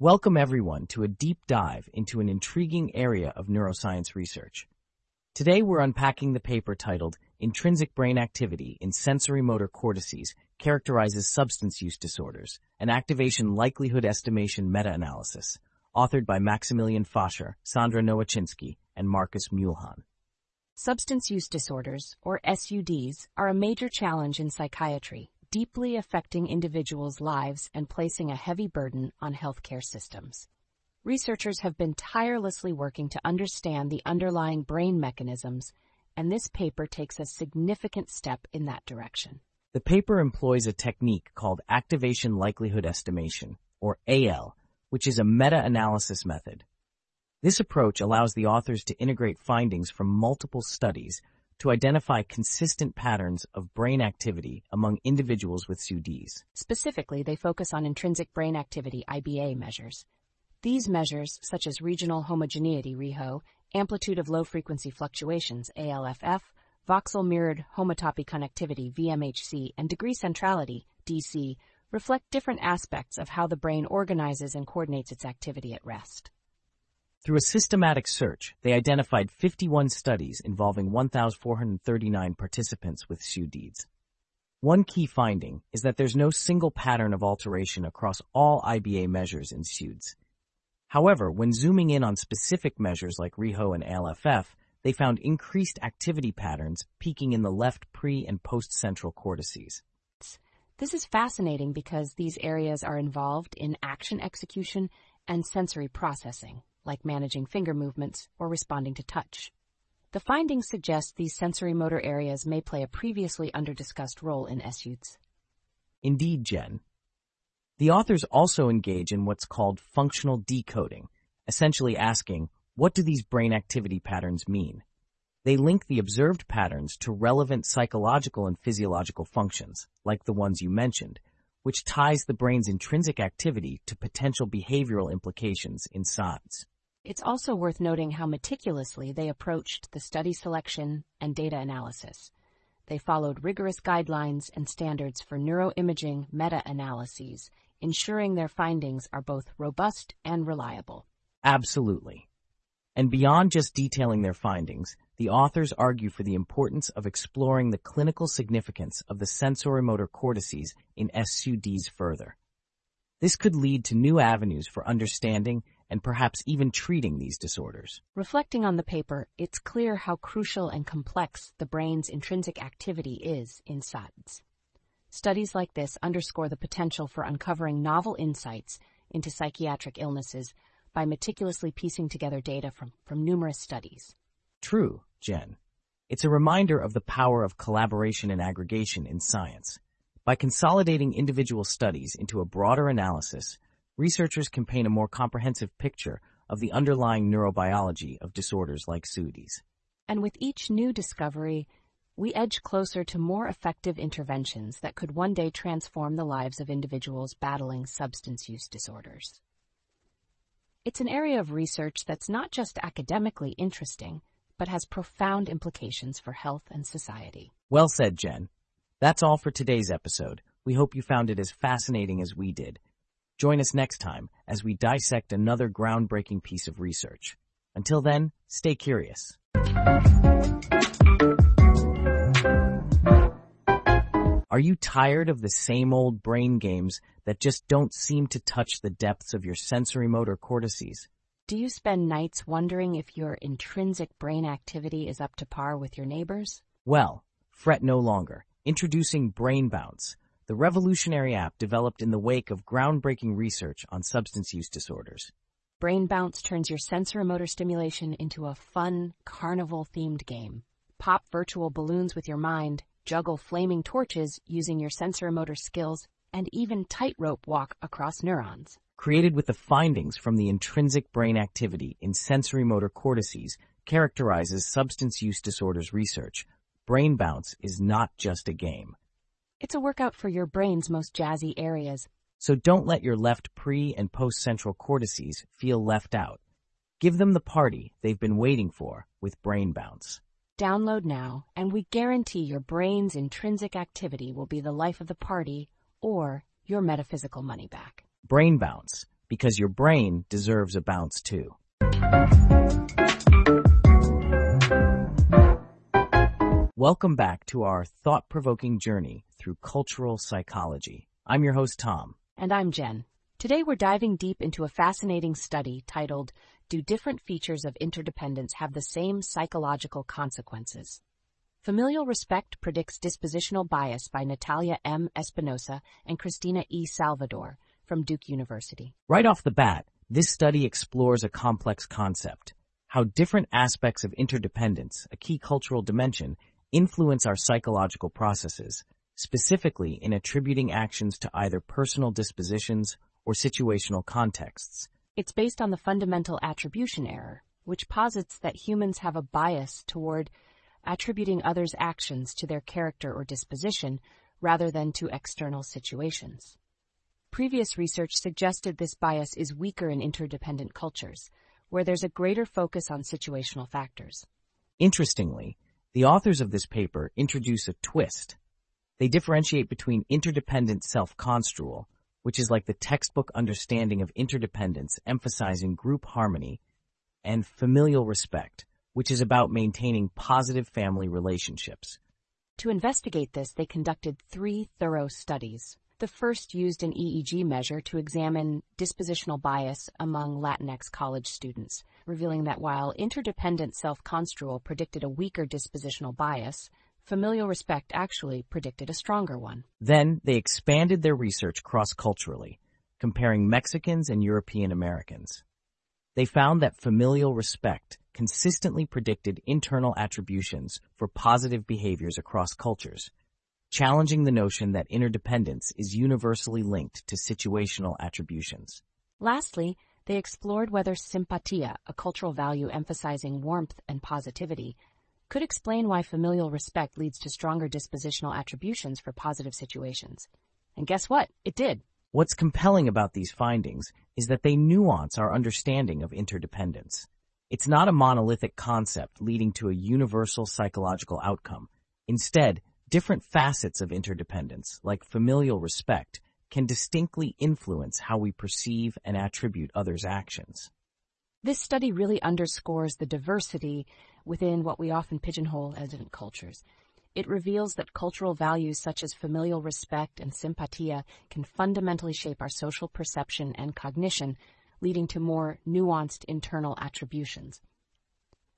Welcome everyone to a deep dive into an intriguing area of neuroscience research. Today we're unpacking the paper titled Intrinsic Brain Activity in Sensory Motor Cortices Characterizes Substance Use Disorders, an Activation Likelihood Estimation Meta-Analysis, authored by Maximilian Fascher, Sandra Nowachinski, and Marcus Mühlhahn. Substance use disorders, or SUDs, are a major challenge in psychiatry deeply affecting individuals' lives and placing a heavy burden on healthcare systems. Researchers have been tirelessly working to understand the underlying brain mechanisms, and this paper takes a significant step in that direction. The paper employs a technique called activation likelihood estimation, or AL, which is a meta-analysis method. This approach allows the authors to integrate findings from multiple studies to identify consistent patterns of brain activity among individuals with SUDs. Specifically, they focus on intrinsic brain activity IBA measures. These measures, such as regional homogeneity ReHo, amplitude of low frequency fluctuations ALFF, voxel mirrored homotopy connectivity VMHC, and degree centrality DC, reflect different aspects of how the brain organizes and coordinates its activity at rest. Through a systematic search, they identified 51 studies involving 1,439 participants with SUDs. One key finding is that there's no single pattern of alteration across all IBA measures in SUDs. However, when zooming in on specific measures like ReHo and ALFF, they found increased activity patterns peaking in the left pre- and post-central cortices. This is fascinating because these areas are involved in action execution and sensory processing like managing finger movements or responding to touch. The findings suggest these sensory motor areas may play a previously underdiscussed role in SUDs. Indeed, Jen. The authors also engage in what's called functional decoding, essentially asking, what do these brain activity patterns mean? They link the observed patterns to relevant psychological and physiological functions, like the ones you mentioned, which ties the brain's intrinsic activity to potential behavioral implications in SUDs. It's also worth noting how meticulously they approached the study selection and data analysis. They followed rigorous guidelines and standards for neuroimaging meta-analyses, ensuring their findings are both robust and reliable. Absolutely. And beyond just detailing their findings, the authors argue for the importance of exploring the clinical significance of the sensorimotor cortices in SUDs further. This could lead to new avenues for understanding and perhaps even treating these disorders. Reflecting on the paper, it's clear how crucial and complex the brain's intrinsic activity is in SUDs. Studies like this underscore the potential for uncovering novel insights into psychiatric illnesses by meticulously piecing together data from, from numerous studies. True, Jen. It's a reminder of the power of collaboration and aggregation in science. By consolidating individual studies into a broader analysis, researchers can paint a more comprehensive picture of the underlying neurobiology of disorders like SUDs. And with each new discovery, we edge closer to more effective interventions that could one day transform the lives of individuals battling substance use disorders. It's an area of research that's not just academically interesting, but has profound implications for health and society. Well said, Jen. That's all for today's episode. We hope you found it as fascinating as we did. Join us next time as we dissect another groundbreaking piece of research. Until then, stay curious. Are you tired of the same old brain games that just don't seem to touch the depths of your sensory motor cortices? Do you spend nights wondering if your intrinsic brain activity is up to par with your neighbors? Well, fret no longer. Introducing Brain Bounce the revolutionary app developed in the wake of groundbreaking research on substance use disorders. Brain Bounce turns your sensorimotor stimulation into a fun, carnival-themed game. Pop virtual balloons with your mind, juggle flaming torches using your sensorimotor skills, and even tightrope walk across neurons. Created with the findings from the intrinsic brain activity in sensorimotor cortices characterizes substance use disorders research, Brain Bounce is not just a game. It's a workout for your brain's most jazzy areas. So don't let your left pre- and post-central cortices feel left out. Give them the party they've been waiting for with Brain Bounce. Download now, and we guarantee your brain's intrinsic activity will be the life of the party or your metaphysical money back. Brain Bounce, because your brain deserves a bounce too. Welcome back to our thought provoking journey through cultural psychology. I'm your host, Tom. And I'm Jen. Today we're diving deep into a fascinating study titled Do Different Features of Interdependence Have the Same Psychological Consequences? Familial Respect Predicts Dispositional Bias by Natalia M. Espinosa and Christina E. Salvador from Duke University. Right off the bat, this study explores a complex concept how different aspects of interdependence, a key cultural dimension, influence our psychological processes, specifically in attributing actions to either personal dispositions or situational contexts. It's based on the fundamental attribution error, which posits that humans have a bias toward attributing others' actions to their character or disposition rather than to external situations. Previous research suggested this bias is weaker in interdependent cultures, where there's a greater focus on situational factors. Interestingly, the authors of this paper introduce a twist. They differentiate between interdependent self-construal, which is like the textbook understanding of interdependence emphasizing group harmony, and familial respect, which is about maintaining positive family relationships. To investigate this, they conducted three thorough studies. The first used an EEG measure to examine dispositional bias among Latinx college students, revealing that while interdependent self-construal predicted a weaker dispositional bias, familial respect actually predicted a stronger one. Then they expanded their research cross-culturally, comparing Mexicans and European Americans. They found that familial respect consistently predicted internal attributions for positive behaviors across cultures, challenging the notion that interdependence is universally linked to situational attributions. Lastly, they explored whether simpatia, a cultural value emphasizing warmth and positivity, could explain why familial respect leads to stronger dispositional attributions for positive situations. And guess what? It did. What's compelling about these findings is that they nuance our understanding of interdependence. It's not a monolithic concept leading to a universal psychological outcome. Instead, different facets of interdependence, like familial respect, can distinctly influence how we perceive and attribute others' actions. This study really underscores the diversity within what we often pigeonhole as different cultures. It reveals that cultural values such as familial respect and simpatia can fundamentally shape our social perception and cognition, leading to more nuanced internal attributions.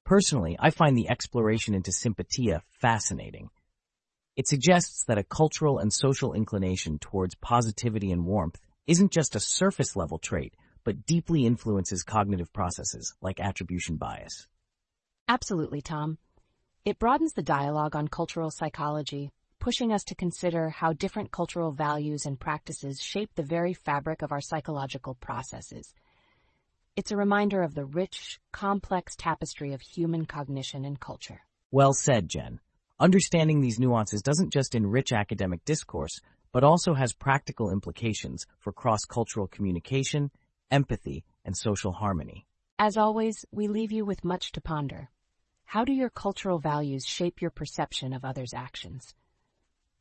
Personally, I find the exploration into simpatia fascinating. It suggests that a cultural and social inclination towards positivity and warmth isn't just a surface level trait, but deeply influences cognitive processes like attribution bias. Absolutely, Tom. It broadens the dialogue on cultural psychology, pushing us to consider how different cultural values and practices shape the very fabric of our psychological processes. It's a reminder of the rich, complex tapestry of human cognition and culture. Well said, Jen. Understanding these nuances doesn't just enrich academic discourse, but also has practical implications for cross-cultural communication empathy, and social harmony. As always, we leave you with much to ponder. How do your cultural values shape your perception of others' actions?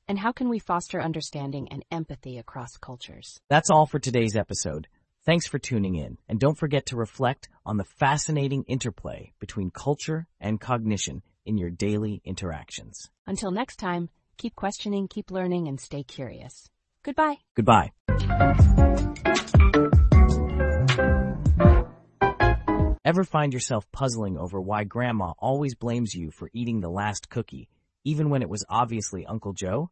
And how can we foster understanding and empathy across cultures? That's all for today's episode. Thanks for tuning in, and don't forget to reflect on the fascinating interplay between culture and cognition in your daily interactions. Until next time, keep questioning, keep learning, and stay curious. Goodbye. Goodbye. Ever find yourself puzzling over why grandma always blames you for eating the last cookie, even when it was obviously Uncle Joe?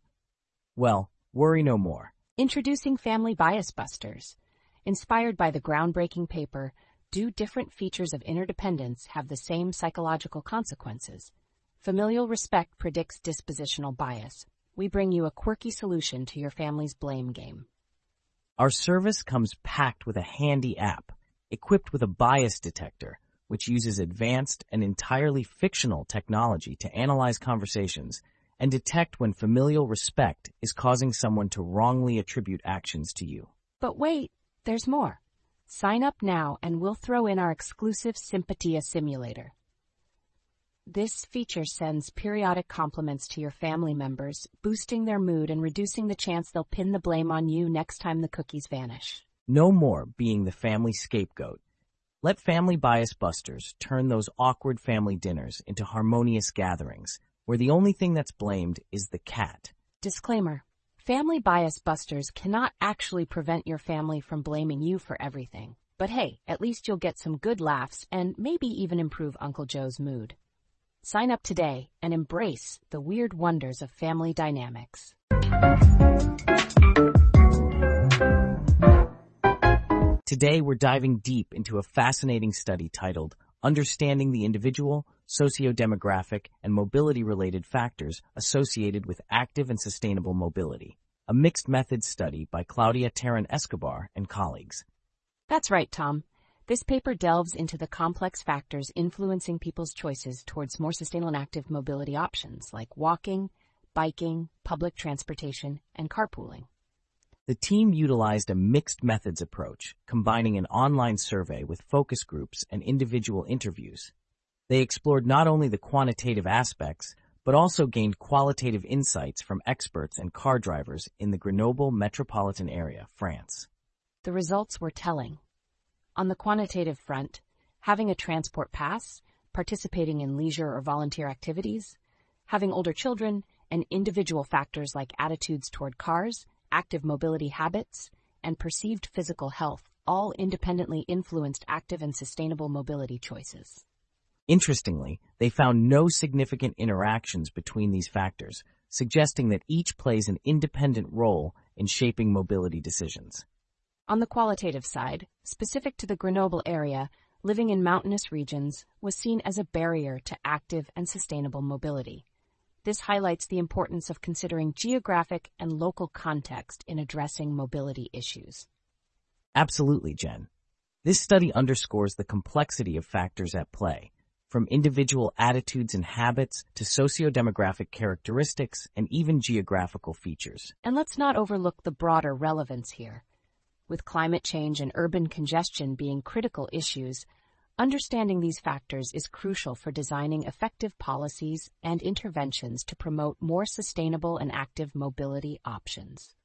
Well, worry no more. Introducing Family Bias Busters. Inspired by the groundbreaking paper, Do Different Features of Interdependence Have the Same Psychological Consequences? Familial Respect Predicts Dispositional Bias. We bring you a quirky solution to your family's blame game. Our service comes packed with a handy app equipped with a bias detector, which uses advanced and entirely fictional technology to analyze conversations and detect when familial respect is causing someone to wrongly attribute actions to you. But wait, there's more. Sign up now and we'll throw in our exclusive Simpatia simulator. This feature sends periodic compliments to your family members, boosting their mood and reducing the chance they'll pin the blame on you next time the cookies vanish. No more being the family scapegoat. Let family bias busters turn those awkward family dinners into harmonious gatherings, where the only thing that's blamed is the cat. Disclaimer. Family bias busters cannot actually prevent your family from blaming you for everything. But hey, at least you'll get some good laughs and maybe even improve Uncle Joe's mood. Sign up today and embrace the weird wonders of family dynamics. Today, we're diving deep into a fascinating study titled Understanding the Individual, Socio-Demographic, and Mobility-Related Factors Associated with Active and Sustainable Mobility, a mixed methods study by Claudia Teran Escobar and colleagues. That's right, Tom. This paper delves into the complex factors influencing people's choices towards more sustainable and active mobility options like walking, biking, public transportation, and carpooling. The team utilized a mixed methods approach, combining an online survey with focus groups and individual interviews. They explored not only the quantitative aspects, but also gained qualitative insights from experts and car drivers in the Grenoble metropolitan area, France. The results were telling. On the quantitative front, having a transport pass, participating in leisure or volunteer activities, having older children, and individual factors like attitudes toward cars, active mobility habits, and perceived physical health all independently influenced active and sustainable mobility choices. Interestingly, they found no significant interactions between these factors, suggesting that each plays an independent role in shaping mobility decisions. On the qualitative side, specific to the Grenoble area, living in mountainous regions was seen as a barrier to active and sustainable mobility. This highlights the importance of considering geographic and local context in addressing mobility issues. Absolutely, Jen. This study underscores the complexity of factors at play, from individual attitudes and habits to socio-demographic characteristics and even geographical features. And let's not overlook the broader relevance here. With climate change and urban congestion being critical issues, understanding these factors is crucial for designing effective policies and interventions to promote more sustainable and active mobility options.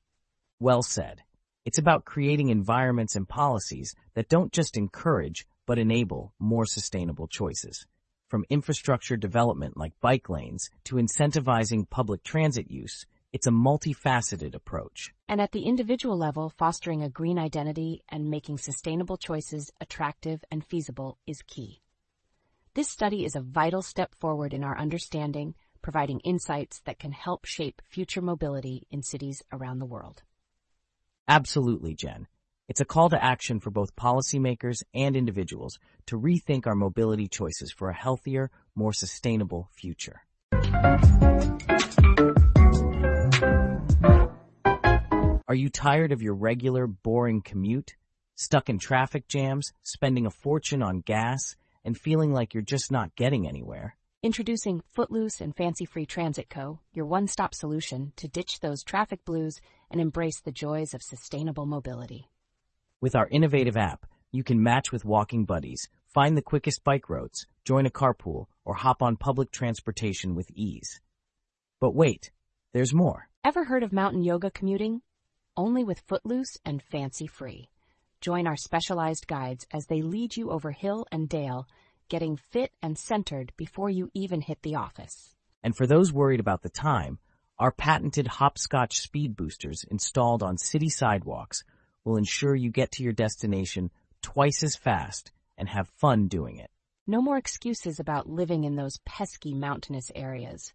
Well said. It's about creating environments and policies that don't just encourage, but enable more sustainable choices. From infrastructure development like bike lanes to incentivizing public transit use, it's a multifaceted approach. And at the individual level, fostering a green identity and making sustainable choices attractive and feasible is key. This study is a vital step forward in our understanding, providing insights that can help shape future mobility in cities around the world. Absolutely, Jen. It's a call to action for both policymakers and individuals to rethink our mobility choices for a healthier, more sustainable future. Are you tired of your regular, boring commute? Stuck in traffic jams, spending a fortune on gas, and feeling like you're just not getting anywhere? Introducing Footloose and Fancy Free Transit Co., your one-stop solution to ditch those traffic blues and embrace the joys of sustainable mobility. With our innovative app, you can match with walking buddies, find the quickest bike routes, join a carpool, or hop on public transportation with ease. But wait, there's more. Ever heard of mountain yoga commuting? Only with Footloose and Fancy Free. Join our specialized guides as they lead you over hill and dale, getting fit and centered before you even hit the office. And for those worried about the time, our patented hopscotch speed boosters installed on city sidewalks will ensure you get to your destination twice as fast and have fun doing it. No more excuses about living in those pesky mountainous areas.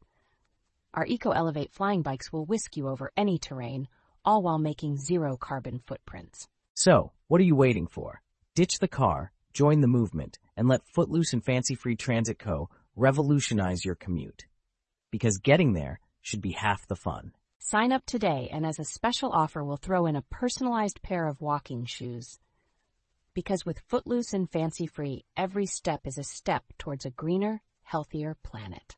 Our Eco Elevate flying bikes will whisk you over any terrain all while making zero carbon footprints. So, what are you waiting for? Ditch the car, join the movement, and let Footloose and Fancy Free Transit Co. revolutionize your commute. Because getting there should be half the fun. Sign up today, and as a special offer, we'll throw in a personalized pair of walking shoes. Because with Footloose and Fancy Free, every step is a step towards a greener, healthier planet.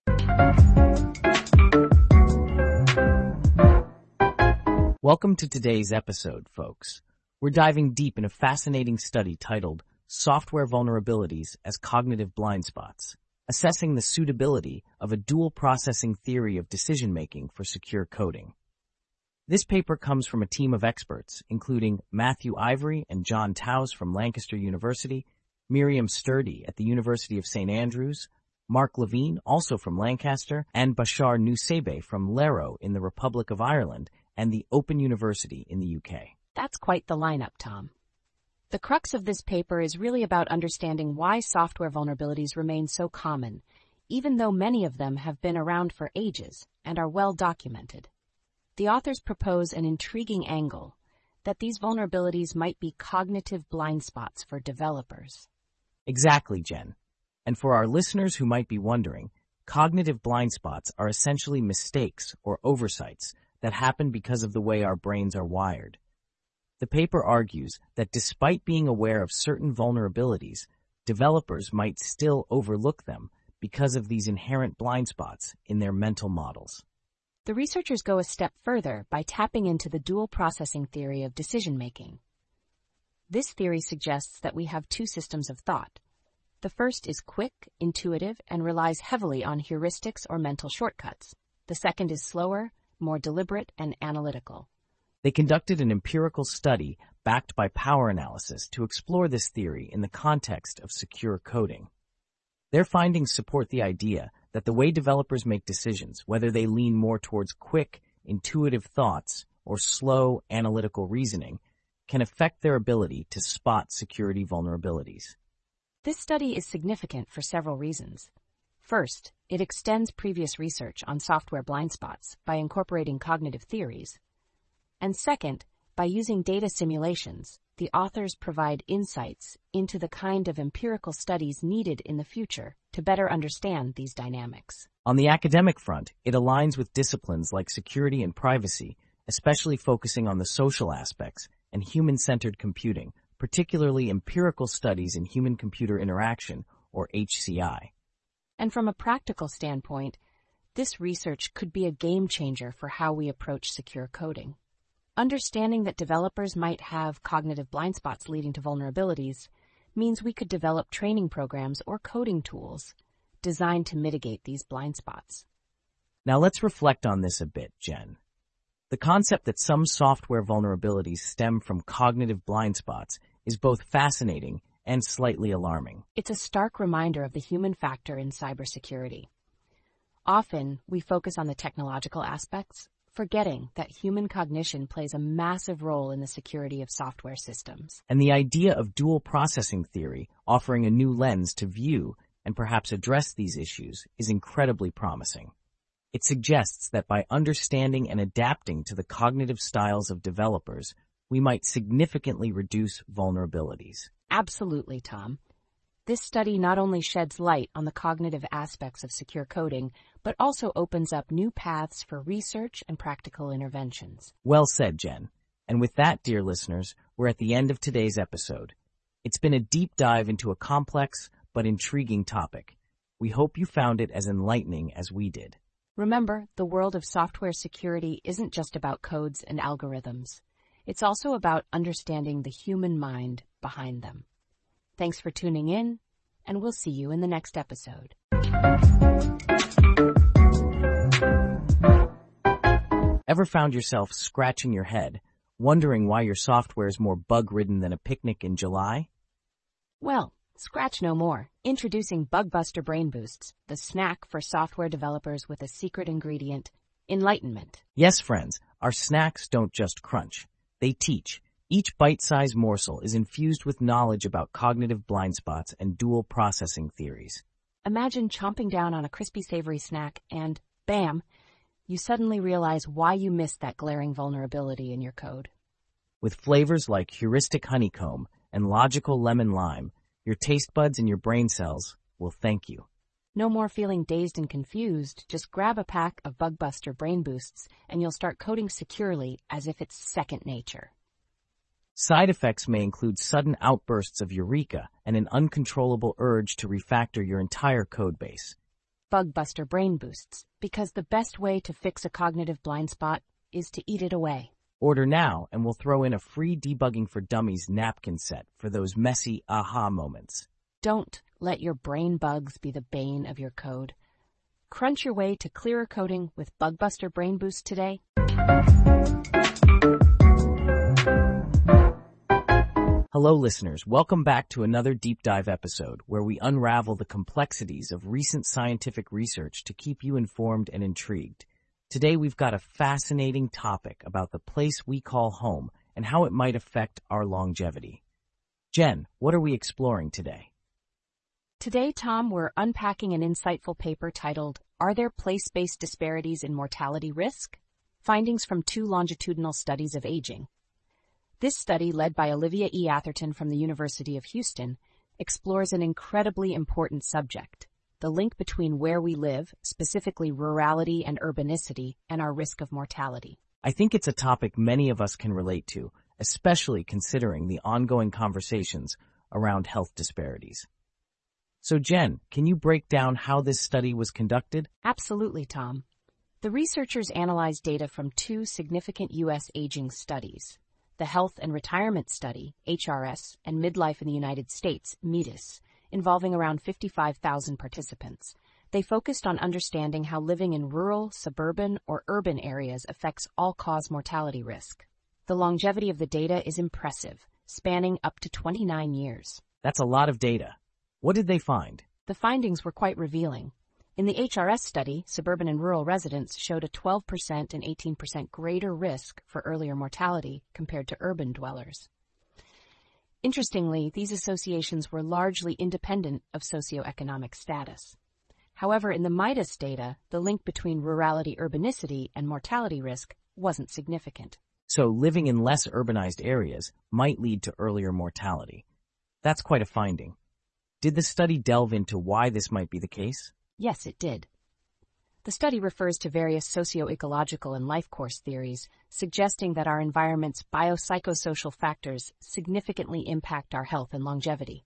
Welcome to today's episode, folks. We're diving deep in a fascinating study titled Software Vulnerabilities as Cognitive Blind Spots, assessing the suitability of a dual processing theory of decision-making for secure coding. This paper comes from a team of experts, including Matthew Ivory and John Towse from Lancaster University, Miriam Sturdee at the University of St. Andrews, Mark Levine, also from Lancaster, and Bashar Nuseibeh from Lero in the Republic of Ireland and the Open University in the UK. That's quite the lineup, Tom. The crux of this paper is really about understanding why software vulnerabilities remain so common, even though many of them have been around for ages and are well documented. The authors propose an intriguing angle that these vulnerabilities might be cognitive blind spots for developers. Exactly, Jen. And for our listeners who might be wondering, cognitive blind spots are essentially mistakes or oversights that happen because of the way our brains are wired. The paper argues that despite being aware of certain vulnerabilities, developers might still overlook them because of these inherent blind spots in their mental models. The researchers go a step further by tapping into the dual processing theory of decision making. This theory suggests that we have two systems of thought. The first is quick, intuitive, and relies heavily on heuristics or mental shortcuts. The second is slower, more deliberate, and analytical. They conducted an empirical study backed by power analysis to explore this theory in the context of secure coding. Their findings support the idea that the way developers make decisions, whether they lean more towards quick, intuitive thoughts or slow, analytical reasoning, can affect their ability to spot security vulnerabilities. This study is significant for several reasons. First, it extends previous research on software blind spots by incorporating cognitive theories. And second, by using data simulations, the authors provide insights into the kind of empirical studies needed in the future to better understand these dynamics. On the academic front, it aligns with disciplines like security and privacy, especially focusing on the social aspects and human-centered computing, particularly empirical studies in human-computer interaction, or HCI. And from a practical standpoint, this research could be a game changer for how we approach secure coding. Understanding that developers might have cognitive blind spots leading to vulnerabilities means we could develop training programs or coding tools designed to mitigate these blind spots. Now let's reflect on this a bit, Jen. The concept that some software vulnerabilities stem from cognitive blind spots is both fascinating and slightly alarming. It's a stark reminder of the human factor in cybersecurity. Often, we focus on the technological aspects, forgetting that human cognition plays a massive role in the security of software systems. And the idea of dual processing theory offering a new lens to view and perhaps address these issues is incredibly promising. It suggests that by understanding and adapting to the cognitive styles of developers, we might significantly reduce vulnerabilities. Absolutely, Tom. This study not only sheds light on the cognitive aspects of secure coding, but also opens up new paths for research and practical interventions. Well said, Jen. And with that, dear listeners, we're at the end of today's episode. It's been a deep dive into a complex but intriguing topic. We hope you found it as enlightening as we did. Remember, the world of software security isn't just about codes and algorithms. It's also about understanding the human mind behind them. Thanks for tuning in, and we'll see you in the next episode. Ever found yourself scratching your head, wondering why your software is more bug-ridden than a picnic in July? Well, scratch no more. Introducing Bugbuster Brain Boosts, the snack for software developers with a secret ingredient, enlightenment. Yes, friends, our snacks don't just crunch. They teach. Each bite-sized morsel is infused with knowledge about cognitive blind spots and dual processing theories. Imagine chomping down on a crispy savory snack and, bam, you suddenly realize why you missed that glaring vulnerability in your code. With flavors like heuristic honeycomb and logical lemon lime, your taste buds and your brain cells will thank you. No more feeling dazed and confused. Just grab a pack of Bugbuster Brain Boosts and you'll start coding securely as if it's second nature. Side effects may include sudden outbursts of eureka and an uncontrollable urge to refactor your entire code base. Bugbuster Brain Boosts, because the best way to fix a cognitive blind spot is to eat it away. Order now and we'll throw in a free debugging for dummies napkin set for those messy aha moments. Don't let your brain bugs be the bane of your code. Crunch your way to clearer coding with Bugbuster Brain Boost today. Hello listeners, welcome back to another deep dive episode where we unravel the complexities of recent scientific research to keep you informed and intrigued. Today we've got a fascinating topic about the place we call home and how it might affect our longevity. Jen, what are we exploring today? Today, Tom, we're unpacking an insightful paper titled, Are There Place-Based Disparities in Mortality Risk? Findings from Two Longitudinal Studies of Aging. This study, led by Olivia E. Atherton from the University of Houston, explores an incredibly important subject, the link between where we live, specifically rurality and urbanicity, and our risk of mortality. I think it's a topic many of us can relate to, especially considering the ongoing conversations around health disparities. So Jen, can you break down how this study was conducted? Absolutely, Tom. The researchers analyzed data from two significant U.S. aging studies, the Health and Retirement Study, HRS, and Midlife in the United States, MIDUS, involving around 55,000 participants. They focused on understanding how living in rural, suburban, or urban areas affects all-cause mortality risk. The longevity of the data is impressive, spanning up to 29 years. That's a lot of data. What did they find? The findings were quite revealing. In the HRS study, suburban and rural residents showed a 12% and 18% greater risk for earlier mortality compared to urban dwellers. Interestingly, these associations were largely independent of socioeconomic status. However, in the MIDUS data, the link between rurality urbanicity and mortality risk wasn't significant. So living in less urbanized areas might lead to earlier mortality. That's quite a finding. Did the study delve into why this might be the case? Yes, it did. The study refers to various socio-ecological and life course theories, suggesting that our environment's biopsychosocial factors significantly impact our health and longevity.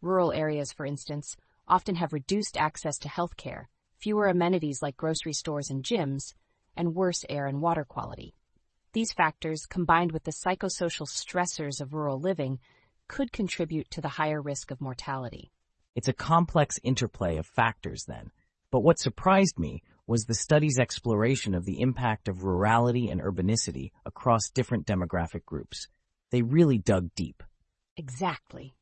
Rural areas, for instance, often have reduced access to health care, fewer amenities like grocery stores and gyms, and worse air and water quality. These factors, combined with the psychosocial stressors of rural living, could contribute to the higher risk of mortality. It's a complex interplay of factors then. But what surprised me was the study's exploration of the impact of rurality and urbanicity across different demographic groups. They really dug deep. Exactly.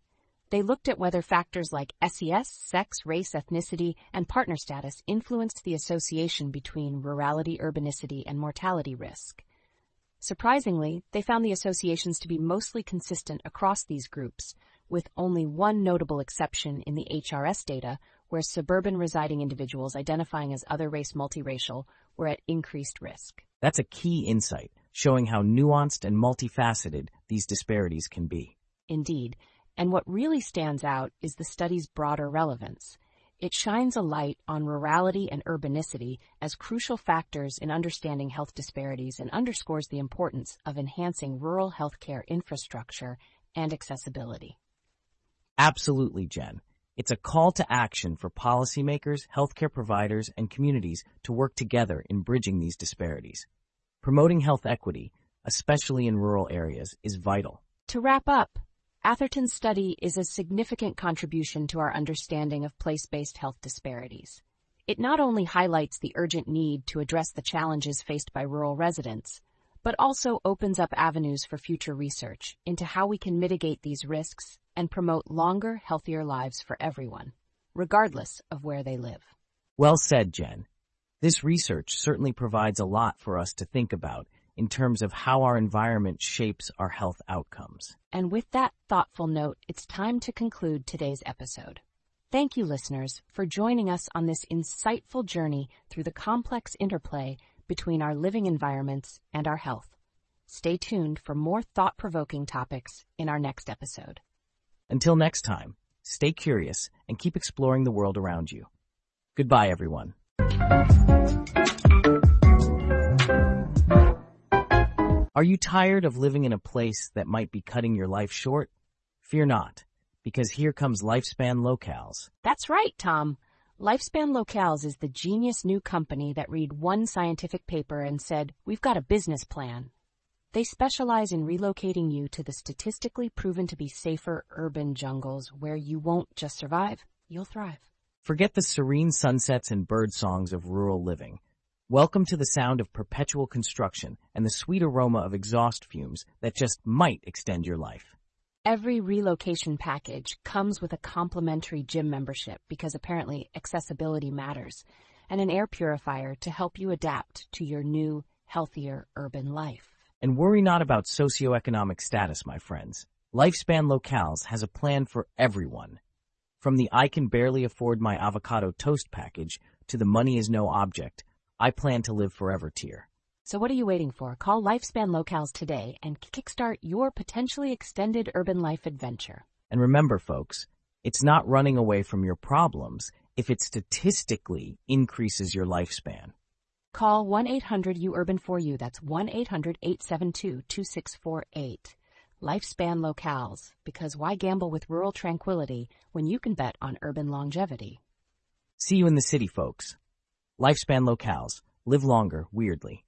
They looked at whether factors like SES, sex, race, ethnicity, and partner status influenced the association between rurality, urbanicity, and mortality risk. Surprisingly, they found the associations to be mostly consistent across these groups, with only one notable exception in the HRS data, where suburban residing individuals identifying as other race multiracial were at increased risk. That's a key insight, showing how nuanced and multifaceted these disparities can be. Indeed, and what really stands out is the study's broader relevance. It shines a light on rurality and urbanicity as crucial factors in understanding health disparities and underscores the importance of enhancing rural healthcare infrastructure and accessibility. Absolutely, Jen. It's a call to action for policymakers, healthcare providers, and communities to work together in bridging these disparities. Promoting health equity, especially in rural areas, is vital. To wrap up, Atherton's study is a significant contribution to our understanding of place-based health disparities. It not only highlights the urgent need to address the challenges faced by rural residents, but also opens up avenues for future research into how we can mitigate these risks and promote longer, healthier lives for everyone, regardless of where they live. Well said, Jen. This research certainly provides a lot for us to think about in terms of how our environment shapes our health outcomes. And with that thoughtful note, it's time to conclude today's episode. Thank you, listeners, for joining us on this insightful journey through the complex interplay between our living environments and our health. Stay tuned for more thought-provoking topics in our next episode. Until next time, stay curious and keep exploring the world around you. Goodbye, everyone. Are you tired of living in a place that might be cutting your life short? Fear not, because here comes Lifespan Locales. That's right, Tom. Lifespan Locales is the genius new company that read one scientific paper and said, we've got a business plan. They specialize in relocating you to the statistically proven to be safer urban jungles where you won't just survive, you'll thrive. Forget the serene sunsets and bird songs of rural living. Welcome to the sound of perpetual construction and the sweet aroma of exhaust fumes that just might extend your life. Every relocation package comes with a complimentary gym membership because apparently accessibility matters, and an air purifier to help you adapt to your new, healthier urban life. And worry not about socioeconomic status, my friends. Lifespan Locales has a plan for everyone. From the I can barely afford my avocado toast package to the money is no object, I plan to live forever tier. So what are you waiting for? Call Lifespan Locales today and kickstart your potentially extended urban life adventure. And remember, folks, it's not running away from your problems if it statistically increases your lifespan. Call 1-800-U-URBAN-4U. That's 1-800-872-2648. Lifespan Locales. Because why gamble with rural tranquility when you can bet on urban longevity? See you in the city, folks. Lifespan Locales. Live longer, weirdly.